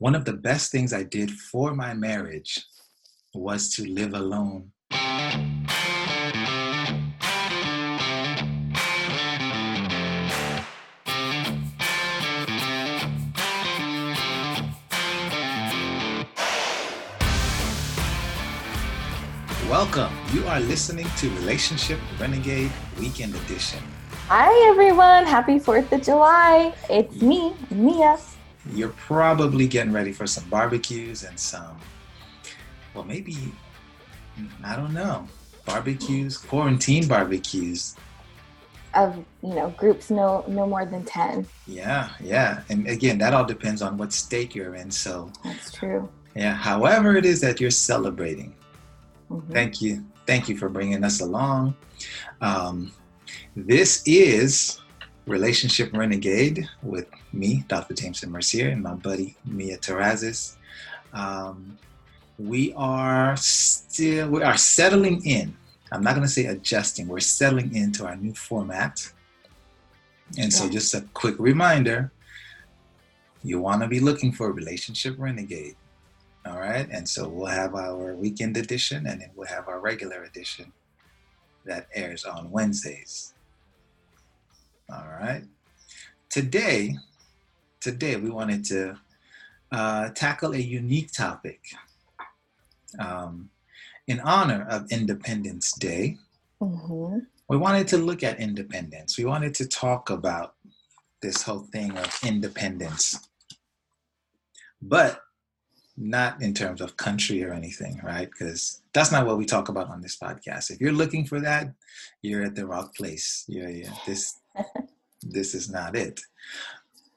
One of the best things I did for my marriage was to live alone. Welcome. You are listening to Relationship Renegade Weekend Edition. Hi, everyone. Happy 4th of July. It's me, Mia. You're probably getting ready for some barbecues and some, well, maybe, I don't know, barbecues, quarantine barbecues. Of, you know, groups no no more than 10. Yeah, yeah. And again, that all depends on what state you're in. So, That's true. yeah, however it is that you're celebrating, Mhm. thank you. Thank you for bringing us along. Um, this is Relationship Renegade with me, Dr. Jameson Mercier, and my buddy Mia Terrazas. Um, we are still we are settling in. I'm not going to say adjusting. We're settling into our new format. And so, just a quick reminder: you want to be looking for Relationship Renegade. All right. And so we'll have our weekend edition and then we'll have our regular edition that airs on Wednesdays. All right. Today, today we wanted to uh, tackle a unique topic. Um, in honor of Independence Day, Mhm. we wanted to look at independence. We wanted to talk about this whole thing of independence, but not in terms of country or anything, right? Because that's not what we talk about on this podcast. If you're looking for that, you're at the wrong place. Yeah, yeah. This this is not it.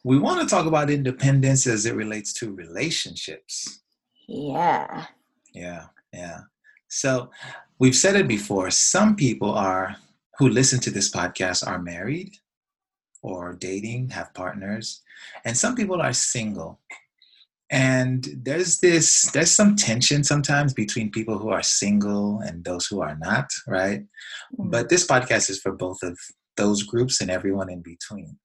We want to talk about independence as it relates to relationships. Yeah. Yeah, yeah. So we've said it before. Some people are who listen to this podcast are married or dating, have partners, and some people are single. And there's this there's some tension sometimes between people who are single and those who are not, right? Mm. But this podcast is for both of those groups and everyone in between.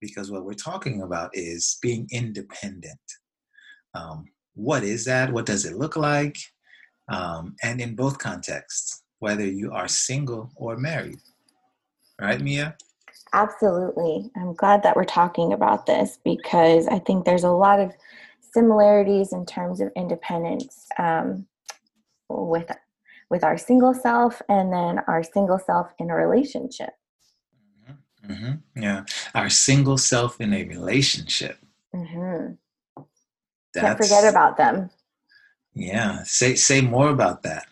Because what we're talking about is being independent. Um, what is that? What does it look like? Um, and in both contexts, whether you are single or married. Right, Mia? Absolutely. I'm glad that we're talking about this because I think there's a lot of similarities in terms of independence um, with with our single self and then our single self in a relationship. Hmm Yeah. Our single self in a relationship. hmm Can't forget about them. Yeah. Say say more about that.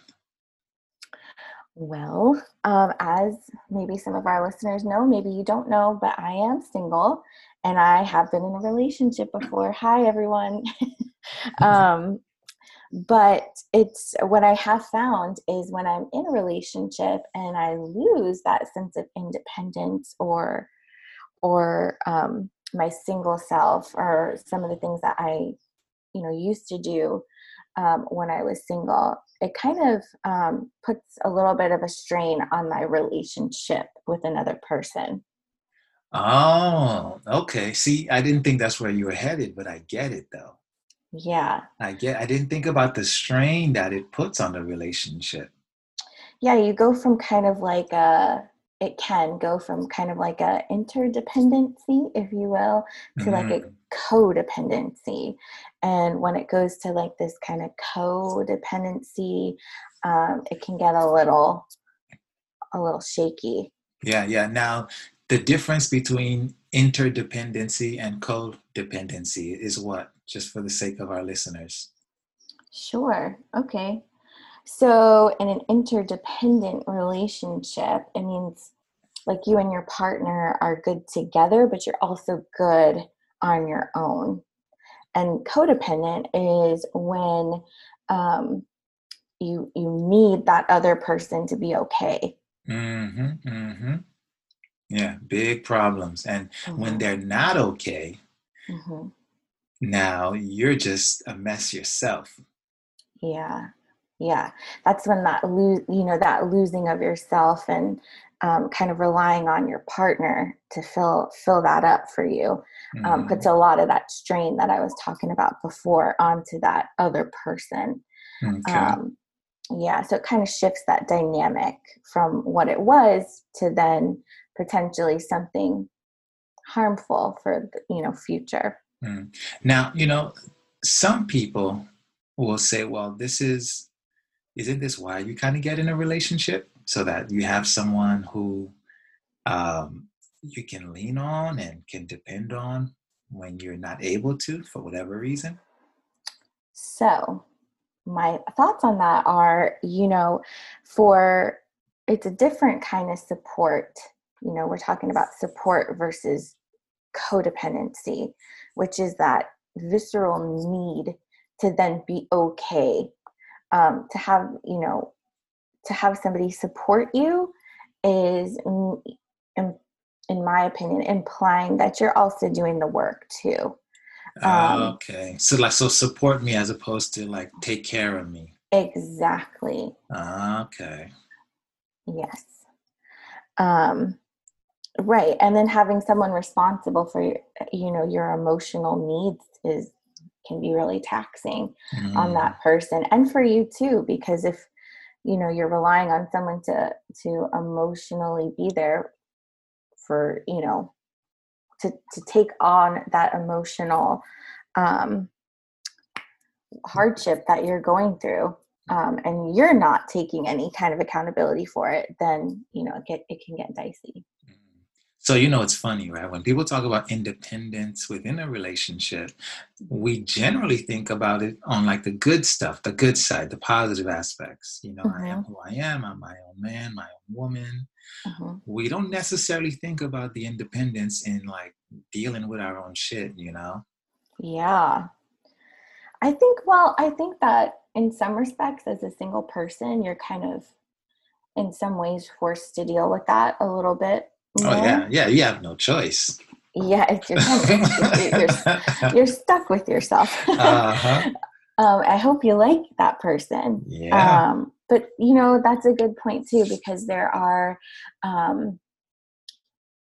Well, um, as maybe some of our listeners know, maybe you don't know, but I am single and I have been in a relationship before. Hi, everyone. um, but it's what I have found is when I'm in a relationship and I lose that sense of independence or or um, my single self or some of the things that I you know used to do um, when I was single, it kind of um, puts a little bit of a strain on my relationship with another person. Oh, okay. See, I didn't think that's where you were headed, but I get it though. Yeah. I get I didn't think about the strain that it puts on the relationship. Yeah, you go from kind of like a, it can go from kind of like a interdependency, if you will, to like a Mhm. codependency. And when it goes to like this kind of codependency, um, it can get a little, a little shaky. Yeah, yeah. Now, the difference between interdependency and codependency is what? Just for the sake of our listeners. Sure. Okay. So, in an interdependent relationship, it means like you and your partner are good together, but you're also good on your own. And codependent is when um, you you need that other person to be okay. Mm-hmm. Mm-hmm. Yeah, big problems. And when Mhm, they're not okay, mhm. Now you're just a mess yourself. Yeah. yeah that's when that lose you know that losing of yourself and um, kind of relying on your partner to fill fill that up for you um, Mhm. puts a lot of that strain that i was talking about before onto that other person Okay. um, yeah so it kind of shifts that dynamic from what it was to then potentially something harmful for the you know future Mm. Now, you know, some people will say, well, this is, isn't this why you kind of get in a relationship? So that you have someone who um, you can lean on and can depend on when you're not able to for whatever reason? So, my thoughts on that are, you know, for it's a different kind of support. You know, we're talking about support versus codependency, which is that visceral need to then be okay, um, to have, you know, to have somebody support you is, mm, in, in my opinion, implying that you're also doing the work too. Um, okay. So like, so support me as opposed to like take care of me. Exactly. Okay. Yes. Um, right. And then having someone responsible for you know, your emotional needs is can be really taxing on Mm. that person and for you too, because if you know you're relying on someone to to emotionally be there for you know to to take on that emotional um hardship that you're going through um, and you're not taking any kind of accountability for it then you know it, get, it can get dicey Mm. So, you know, it's funny, right? When people talk about independence within a relationship, we generally think about it on like the good stuff, the good side, the positive aspects. You know, I am who I am, I'm my own man, my own woman. Mhm. We don't necessarily think about the independence in like dealing with our own shit, you know? yeah i think well i think that in some respects as a single person you're kind of in some ways forced to deal with that a little bit Oh, yeah, yeah, you have no choice. yeah it's you're, you're, you're stuck with yourself uh-huh. um, i hope you like that person Yeah. um, but you know that's a good point too because there are um,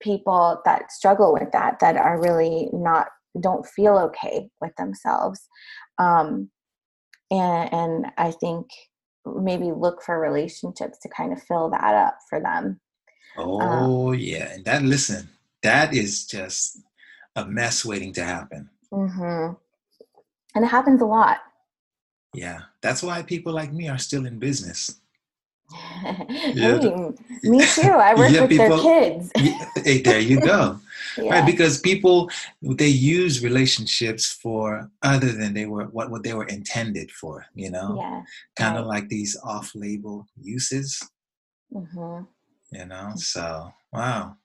people that struggle with that that are really not don't feel okay with themselves um, and and i think maybe look for relationships to kind of fill that up for them Oh, yeah. And that, listen, that is just a mess waiting to happen. hmm and it happens a lot Yeah. That's why people like me are still in business. hey, me too i work Yeah, with people- their kids hey, there you go. yeah. Right. Because people, they use relationships for other than they were, what, what they were intended for, you know? yeah Kind of right. like these off label uses, hmm you know? So, wow.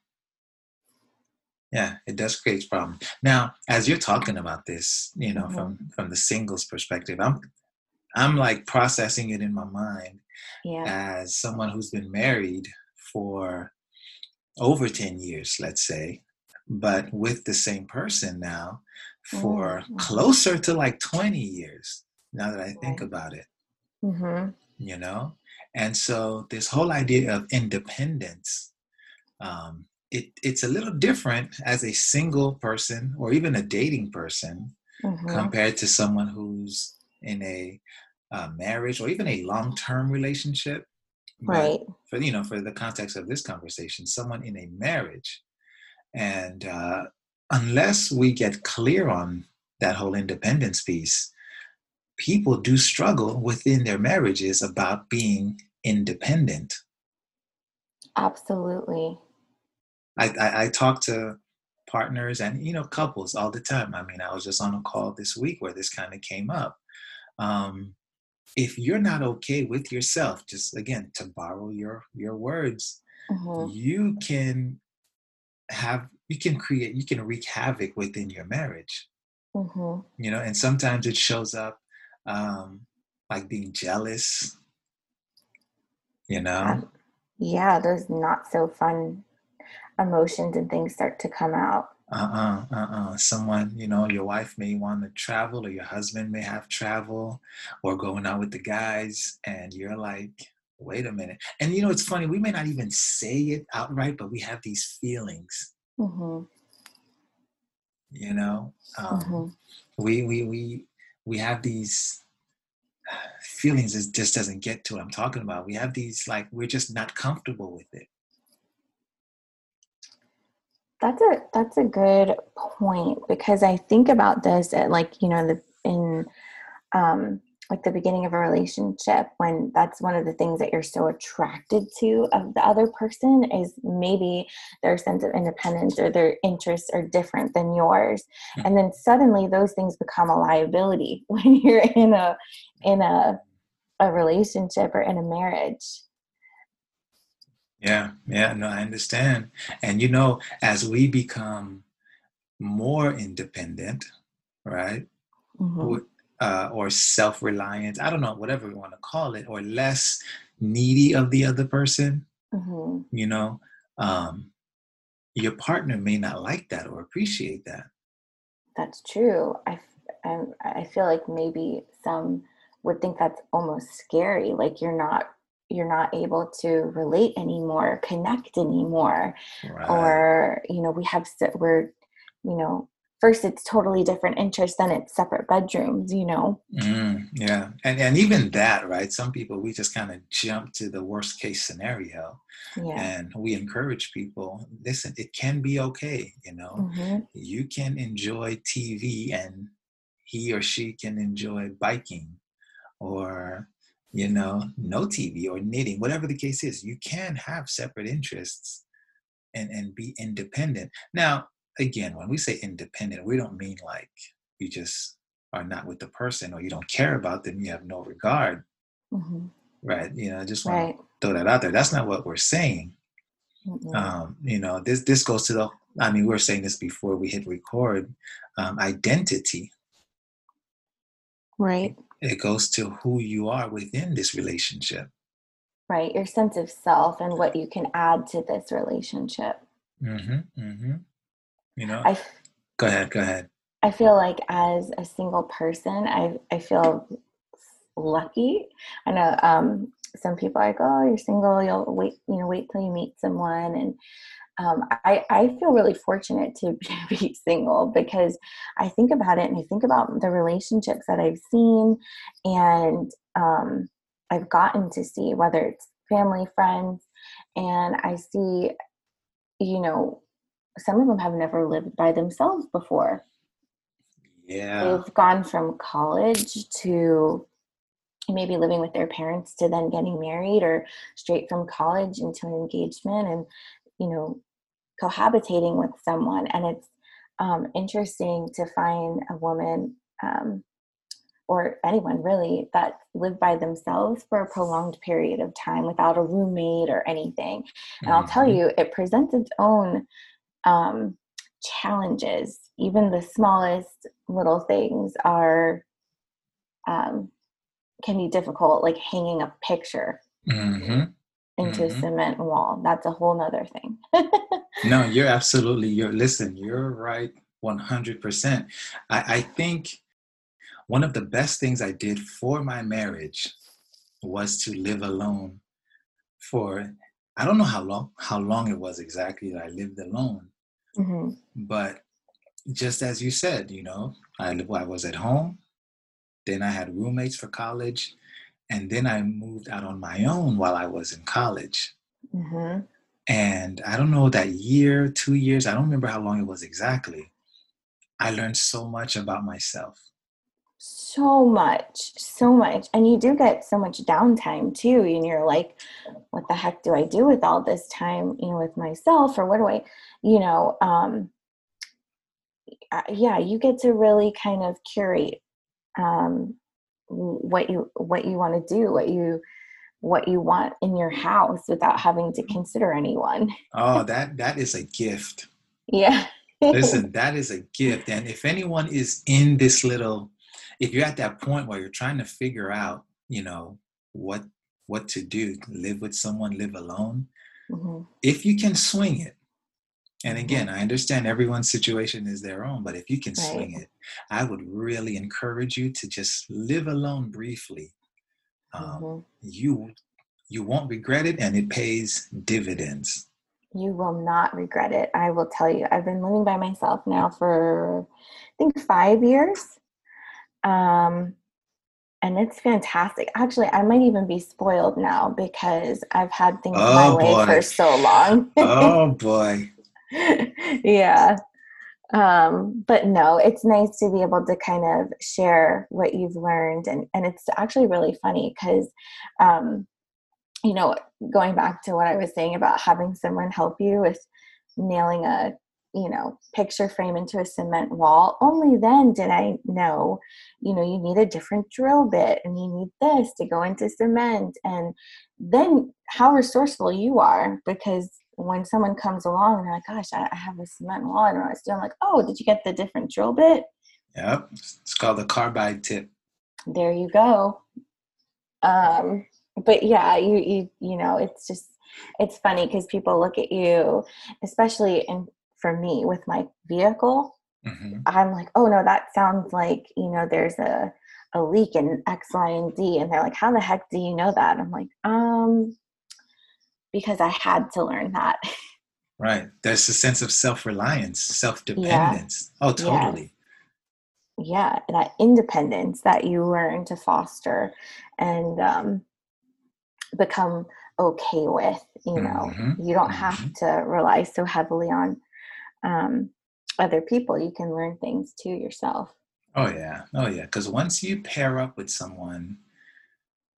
Yeah, it does create problems. Now, as you're talking about this, you know, Mhm. from from the singles perspective, I'm I'm like processing it in my mind yeah as someone who's been married for over 10 years, let's say, but with the same person now for Mm, mhm. closer to like 20 years, now that I think Right. about it, hmm you know? And so this whole idea of independence, um, it, it's a little different as a single person or even a dating person hmm compared to someone who's in a uh, marriage or even a long-term relationship. But right. for you know, for the context of this conversation, someone in a marriage, and uh, unless we get clear on that whole independence piece, people do struggle within their marriages about being independent. absolutely I, I, I talk to partners and you know couples all the time. I mean, I was just on a call this week where this kind of came up. Um, if you're not okay with yourself, just again to borrow your your words, hmm you can have you can create you can wreak havoc within your marriage. hmm You know, and sometimes it shows up um, like being jealous. You know, Um, yeah those not so fun emotions and things start to come out. Uh-uh uh-uh. Someone you know your wife may want to travel or your husband may have travel or going out with the guys and you're like wait a minute. And you know it's funny we may not even say it outright but we have these feelings. Mm-hmm. you know? Um, mm-hmm. we we we we have these feelings it just doesn't get to what i'm talking about. We have these like we're just not comfortable with it. That's a that's a good point because I think about this at like you know the in um, like the beginning of a relationship when that's one of the things that you're so attracted to of the other person is maybe their sense of independence or their interests are different than yours hmm. and then suddenly those things become a liability when you're in a in a a relationship or in a marriage yeah, yeah, no, I understand. And you know, as we become more independent, right? Mm-hmm. Uh, or self reliant, I don't know, whatever we want to call it, or less needy of the other person, mm-hmm. you know, um, your partner may not like that or appreciate that. That's true. I, I, I feel like maybe some would think that's almost scary, like you're not you're not able to relate anymore connect anymore right. or you know we have we're you know first it's totally different interests then it's separate bedrooms you know mm, yeah and and even that right some people we just kind of jump to the worst case scenario yeah. and we encourage people listen it can be okay you know mm-hmm. you can enjoy tv and he or she can enjoy biking or you know, no TV or knitting, whatever the case is, you can have separate interests and, and be independent. Now, again, when we say independent, we don't mean like you just are not with the person or you don't care about them, you have no regard. Mm-hmm. Right. You know, I just want right. to throw that out there. That's not what we're saying. Mm-hmm. Um, you know, this this goes to the I mean, we are saying this before we hit record, um, identity. Right it goes to who you are within this relationship right your sense of self and what you can add to this relationship mm-hmm, mm-hmm. You know? I, go ahead go ahead. I feel like as a single person i i feel lucky. I know um some people are like oh you're single you'll wait you know wait till you meet someone and um, I, I feel really fortunate to be single because I think about it and I think about the relationships that I've seen and um, I've gotten to see, whether it's family, friends, and I see, you know, some of them have never lived by themselves before. Yeah. They've gone from college to maybe living with their parents to then getting married or straight from college into an engagement and you know cohabitating with someone and it's um, interesting to find a woman um, or anyone really that live by themselves for a prolonged period of time without a roommate or anything and mm-hmm. i'll tell mm-hmm. you it presents its own um, challenges even the smallest little things are um, can be difficult like hanging a picture mm-hmm into mm-hmm. a cement wall. That's a whole nother thing. no, you're absolutely, you're, listen, you're right 100%. I, I think one of the best things I did for my marriage was to live alone for, I don't know how long, how long it was exactly that I lived alone. Mm-hmm. But just as you said, you know, I, I was at home, then I had roommates for college, and then I moved out on my own while I was in college. Mm-hmm. And I don't know that year, two years, I don't remember how long it was exactly. I learned so much about myself. So much, so much. And you do get so much downtime too. And you're like, what the heck do I do with all this time, you know, with myself? Or what do I, you know, um, yeah, you get to really kind of curate um, what you what you want to do what you what you want in your house without having to consider anyone oh that that is a gift yeah listen that is a gift and if anyone is in this little if you're at that point where you're trying to figure out you know what what to do live with someone live alone mm-hmm. if you can swing it And Mhm. again, I understand everyone's situation is their own, but if you can Right. swing it, I would really encourage you to just live alone briefly. Um, Mhm. you you won't regret it, and it pays dividends. You will not regret it. I will tell you. I've been living by myself now for I think five years. Um, and it's fantastic. Actually, I might even be spoiled now because I've had things my Oh way for so long. Oh boy! yeah. Um, but no, it's nice to be able to kind of share what you've learned and, and it's actually really funny because um, you know, going back to what I was saying about having someone help you with nailing a, you know, picture frame into a cement wall, only then did I know, you know, you need a different drill bit and you need this to go into cement. And then how resourceful you are because when someone comes along and they're like, gosh, I, have a cement wall and I was doing like, oh, did you get the different drill bit? Yep, it's called the carbide tip. There you go. Um, but yeah, you you you know, it's just it's funny because people look at you, especially in for me with my vehicle. hmm I'm like, oh no, that sounds like you know, there's a a leak in X, Y, and D, and they're like, how the heck do you know that? I'm like, um, because I had to learn that. Right. There's a sense of self-reliance, self-dependence. Oh, totally. yeah, that independence that you learn to foster and um, become okay with. You know, hmm you don't hmm have to rely so heavily on um, other people. You can learn things too yourself. Oh yeah. Oh yeah. Because once you pair up with someone,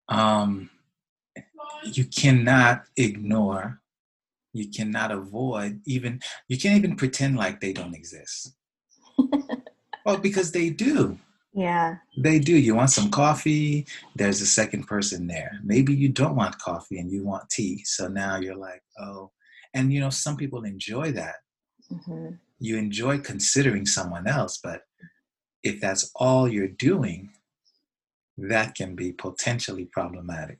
um, you cannot ignore, you cannot avoid, even you can't even pretend like they don't exist. Well, because they do. yeah, They do. You want some coffee, there's a second person there. Maybe you don't want coffee and you want tea. So now you're like, oh, and you know, some people enjoy that. Hmm You enjoy considering someone else, but if that's all you're doing, that can be potentially problematic.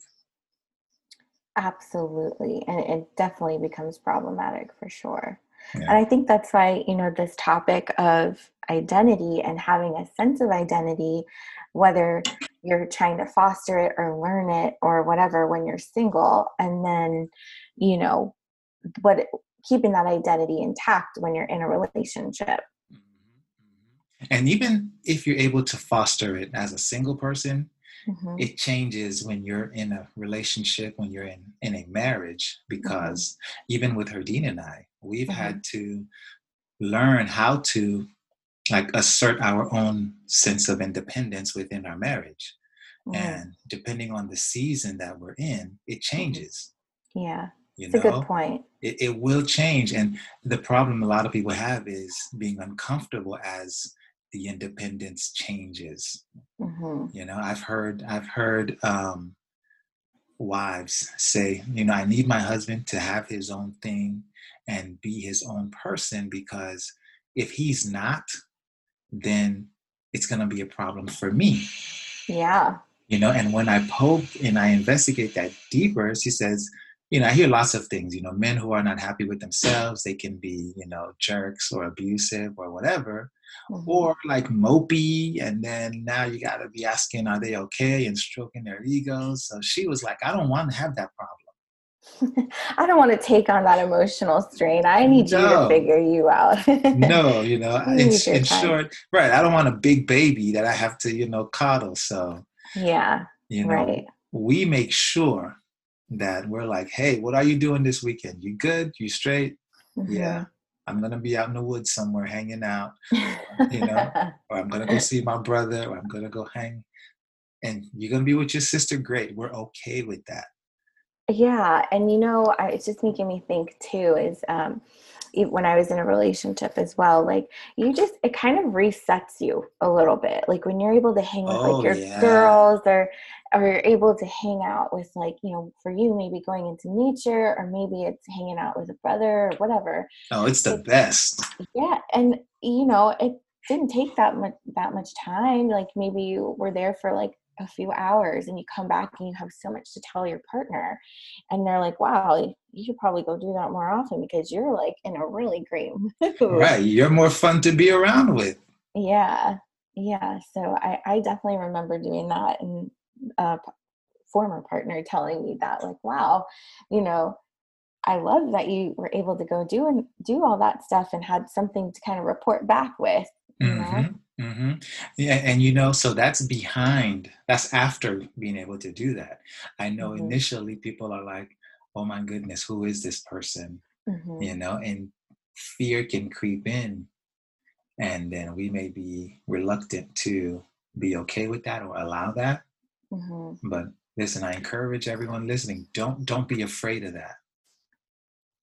absolutely, and it definitely becomes problematic for sure. And I think that's why, you know, this topic of identity and having a sense of identity, whether you're trying to foster it or learn it or whatever when you're single, and then, you know, what keeping that identity intact when you're in a relationship. Mhm, mhm. And even if you're able to foster it as a single person, hmm it changes when you're in a relationship, when you're in, in a marriage, because even with Herdine and I, we've hmm had to learn how to like assert our own sense of independence within our marriage. hmm And depending on the season that we're in, it hmm changes. Yeah, You it's a good point. it, it will change. And the problem a lot of people have is being uncomfortable as the independence changes. hmm You know, I've heard I've heard um, wives say, you know, I need my husband to have his own thing and be his own person because if he's not, then it's going to be a problem for me. Yeah. You know, and when I poke and I investigate that deeper, she says, you know, I hear lots of things, you know, men who are not happy with themselves, they can be, you know, jerks or abusive or whatever, hmm or like mopey. And then now you got to be asking, are they okay? And stroking their egos. So she was like, I don't want to have that problem. I don't want to take on that emotional strain. I need you to figure you out. no, you know, you in, in short, right. I don't want a big baby that I have to, you know, coddle. So, Yeah, you know, right. we make sure that we're like, hey, what are you doing this weekend? You good? You straight? Yeah. I'm gonna be out in the woods somewhere hanging out, you know, or I'm gonna go see my brother, or I'm gonna go hang. And you're gonna be with your sister. Great. We're okay with that. yeah, and you know, I, it's just making me think too is um, when I was in a relationship as well, like you just, it kind of resets you a little bit. Like when you're able to hang with like Oh your yeah. girls or, or you're able to hang out with like, you know, for you, maybe going into nature or maybe it's hanging out with a brother or whatever. Oh, it's the It, best. yeah, and you know, it didn't take that much that much time. Like maybe you were there for like a few hours and you come back and you have so much to tell your partner and they're like wow you should probably go do that more often because you're like in a really great mood right you're more fun to be around with yeah yeah so i i definitely remember doing that and a former partner telling me that like wow you know i love that you were able to go do and do all that stuff and had something to kind of report back with you know? mm-hmm. Mm-hmm. Yeah, and you know, so that's behind, that's after being able to do that. I know mm-hmm. initially people are like, oh my goodness, who is this person? Mm-hmm. You know, and fear can creep in. And then we may be reluctant to be okay with that or allow that. Mm-hmm. But listen, I encourage everyone listening, don't don't be afraid of that.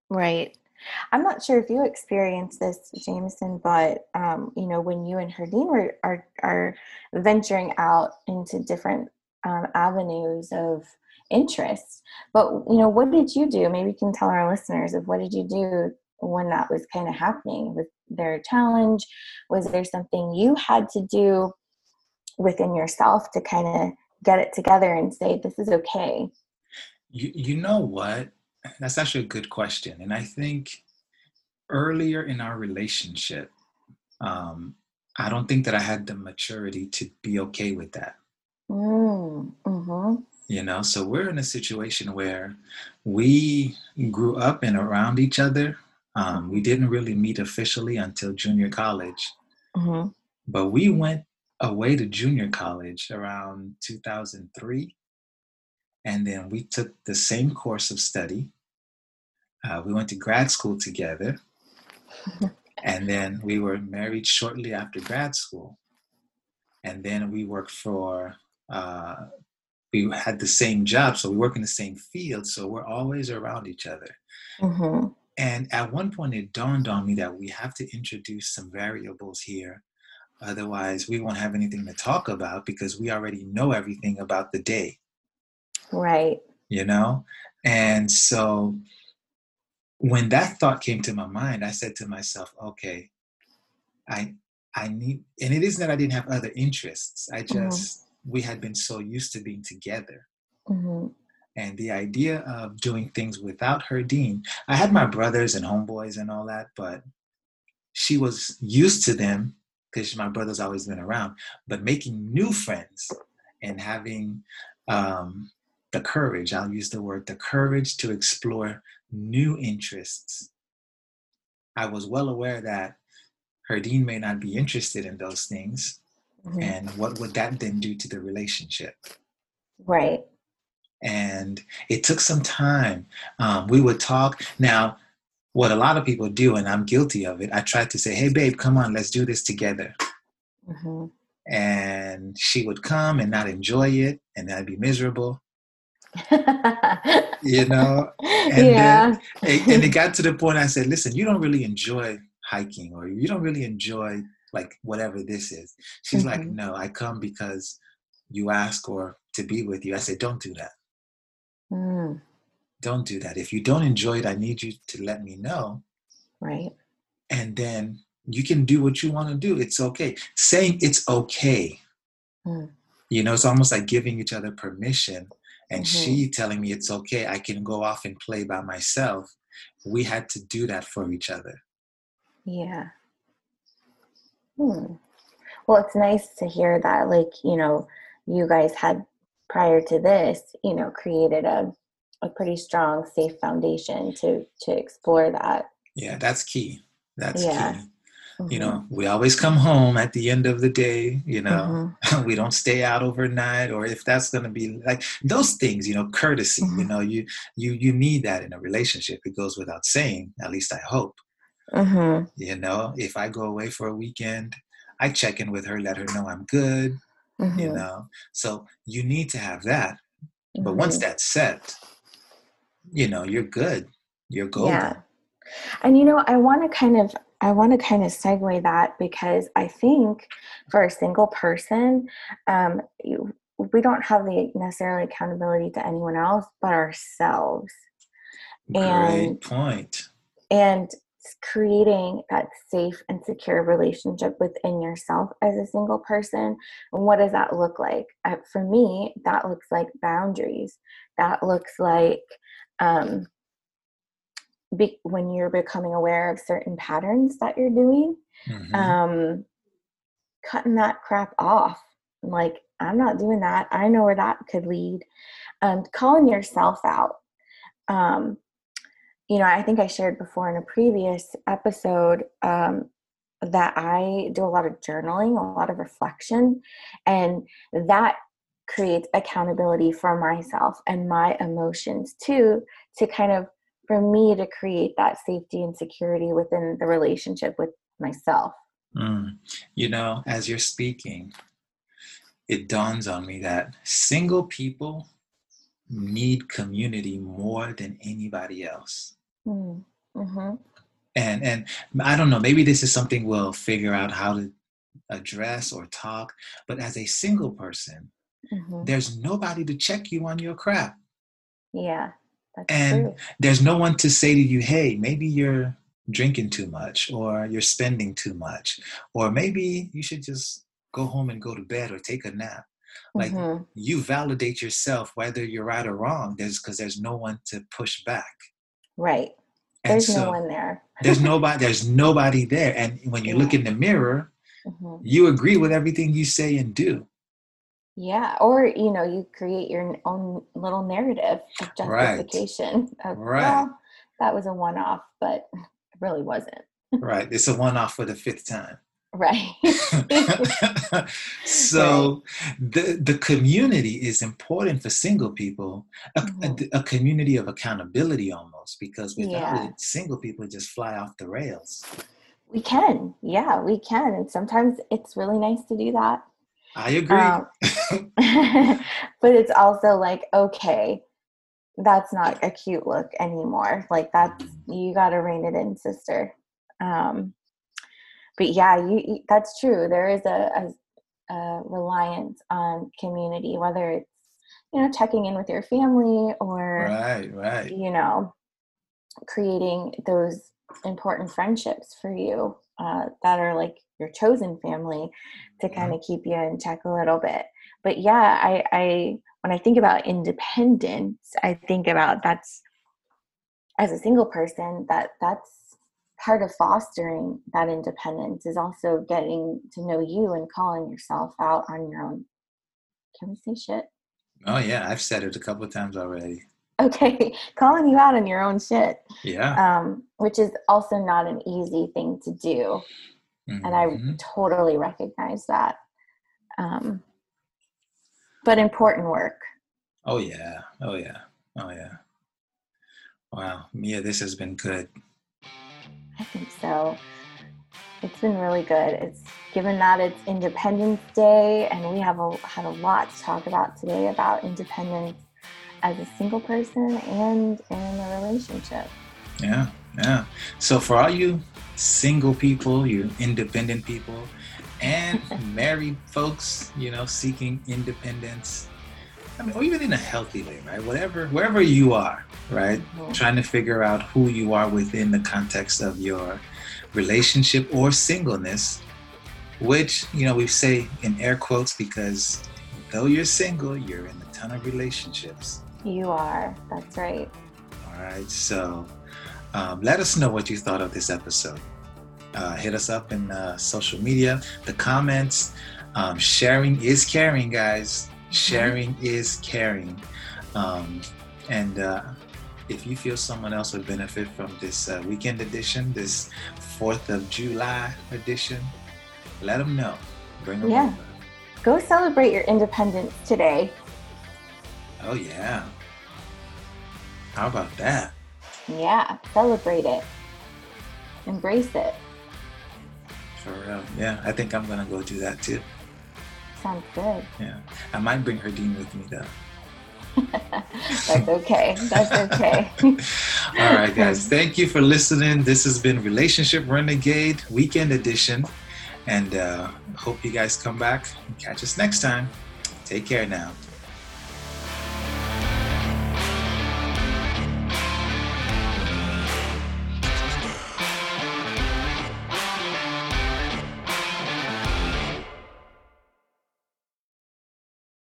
Right. I'm not sure if you experienced this, Jameson, but um, you know, when you and Herdine were are are venturing out into different um, avenues of interest. But you know, what did you do? Maybe you can tell our listeners of what did you do when that was kind of happening? with their challenge? Was there something you had to do within yourself to kind of get it together and say this is okay? You you know what? That's actually a good question. And I think earlier in our relationship, um, I don't think that I had the maturity to be okay with that. Mm, mm-hmm. You know, so we're in a situation where we grew up and around each other. Um, we didn't really meet officially until junior college, mm-hmm. but we went away to junior college around 2003 and then we took the same course of study uh, we went to grad school together. and then we were married shortly after grad school. And then we worked for, uh, we had the same job, so we work in the same field, so we're always around each other. Mm-hmm. And at one point, it dawned on me that we have to introduce some variables here. Otherwise, we won't have anything to talk about because we already know everything about the day. Right. You know? And so when that thought came to my mind, I said to myself, okay, I I need and it isn't that I didn't have other interests. I mm-hmm. just mm-hmm. we had been so used to being together. Mm-hmm. And the idea of doing things without Herdine, I had my brothers and homeboys and all that, but she was used to them because my brother's always been around. But making new friends and having um, the courage, I'll use the word, the courage to explore new interests. I was well aware that Herdine may not be interested in those things. Mm-hmm. And what would that then do to the relationship? Right. And it took some time. Um, we would talk. Now, what a lot of people do, and I'm guilty of it, I tried to say, hey, babe, come on, let's do this together. Mm-hmm. And she would come and not enjoy it, and I'd be miserable you know? And yeah. then and it got to the point i said listen you don't really enjoy hiking or you don't really enjoy like whatever this is. She's mm-hmm. like no i come because you ask or to be with you. I said don't do that. Mm. don't do that. If you don't enjoy it i need you to let me know. Right. And then you can do what you want to do. It's okay. Saying it's okay. Mm. you know it's almost like giving each other permission and mm-hmm. she telling me it's okay i can go off and play by myself we had to do that for each other yeah hmm. well it's nice to hear that like you know you guys had prior to this you know created a, a pretty strong safe foundation to to explore that yeah that's key that's yeah. key Mm-hmm. You know, we always come home at the end of the day, you know, mm-hmm. we don't stay out overnight or if that's going to be like those things, you know, courtesy, mm-hmm. you know, you you you need that in a relationship. It goes without saying, at least I hope. Mm-hmm. You know, if I go away for a weekend, I check in with her, let her know I'm good, you mm-hmm. know. So you need to have that. But once mm-hmm. that's set, you know, you're good. You're golden. Yeah. And you know, I want to kind of I want to kind of segue that because I think for a single person, um, you, we don't have the necessarily accountability to anyone else but ourselves. Great and, point. And creating that safe and secure relationship within yourself as a single person. And what does that look like? Uh, for me, that looks like boundaries. That looks like um, be, when you're becoming aware of certain patterns that you're doing, mm-hmm. um, cutting that crap off. Like, I'm not doing that. I know where that could lead. Um, calling yourself out. Um, you know, I think I shared before in a previous episode um, that I do a lot of journaling, a lot of reflection, and that creates accountability for myself and my emotions too, to kind of for me to create that safety and security within the relationship with myself. Mm. You know, as you're speaking, it dawns on me that single people need community more than anybody else. Mm. Mm-hmm. And and I don't know, maybe this is something we'll figure out how to address or talk. But as a single person, mm-hmm. there's nobody to check you on your crap. Yeah. And true. there's no one to say to you, hey, maybe you're drinking too much or you're spending too much or maybe you should just go home and go to bed or take a nap like mm-hmm. you validate yourself whether you're right or wrong there's because there's no one to push back right and there's so no one there there's nobody there's nobody there and when you yeah. look in the mirror mm-hmm. you agree with everything you say and do yeah or you know you create your own little narrative of justification right. of right. well that was a one-off but really wasn't. right. It's a one off for the fifth time. Right. so right. the the community is important for single people, a, mm-hmm. a, a community of accountability almost, because without yeah. it, single people just fly off the rails. We can, yeah, we can, and sometimes it's really nice to do that. I agree. Um, but it's also like, okay, that's not a cute look anymore. Like that's you got to rein it in, sister. Um, but yeah, you, that's true. There is a, a, a reliance on community, whether it's you know checking in with your family or right, right, you know, creating those important friendships for you uh, that are like your chosen family to kind of keep you in check a little bit. But yeah, I, I when I think about independence, I think about that's as a single person that that's part of fostering that independence is also getting to know you and calling yourself out on your own. Can we say shit? Oh yeah, I've said it a couple of times already. Okay, calling you out on your own shit. Yeah. Um, which is also not an easy thing to do, mm-hmm. and I mm-hmm. totally recognize that. Um, but important work. Oh yeah. Oh yeah. Oh yeah. Wow, Mia, this has been good. I think so. It's been really good. It's given that it's Independence Day, and we have a, had a lot to talk about today about independence as a single person and in a relationship. Yeah, yeah. So for all you single people, you independent people, and married folks, you know, seeking independence. I mean, or even in a healthy way, right? Whatever, wherever you are, right? Mm-hmm. Trying to figure out who you are within the context of your relationship or singleness, which, you know, we say in air quotes because though you're single, you're in a ton of relationships. You are. That's right. All right. So um, let us know what you thought of this episode uh, hit us up in uh, social media, the comments. Um, sharing is caring, guys. Sharing mm-hmm. is caring. Um, and uh, if you feel someone else would benefit from this uh, weekend edition, this 4th of July edition, let them know. Bring them yeah. Over. Go celebrate your independence today. Oh, yeah. How about that? Yeah, celebrate it. Embrace it. For real. Yeah, I think I'm gonna go do that too. Sounds good. Yeah. I might bring Herdine with me though. That's okay. That's okay. All right, guys. Thank you for listening. This has been Relationship Renegade Weekend Edition. And uh, hope you guys come back and catch us next time. Take care now.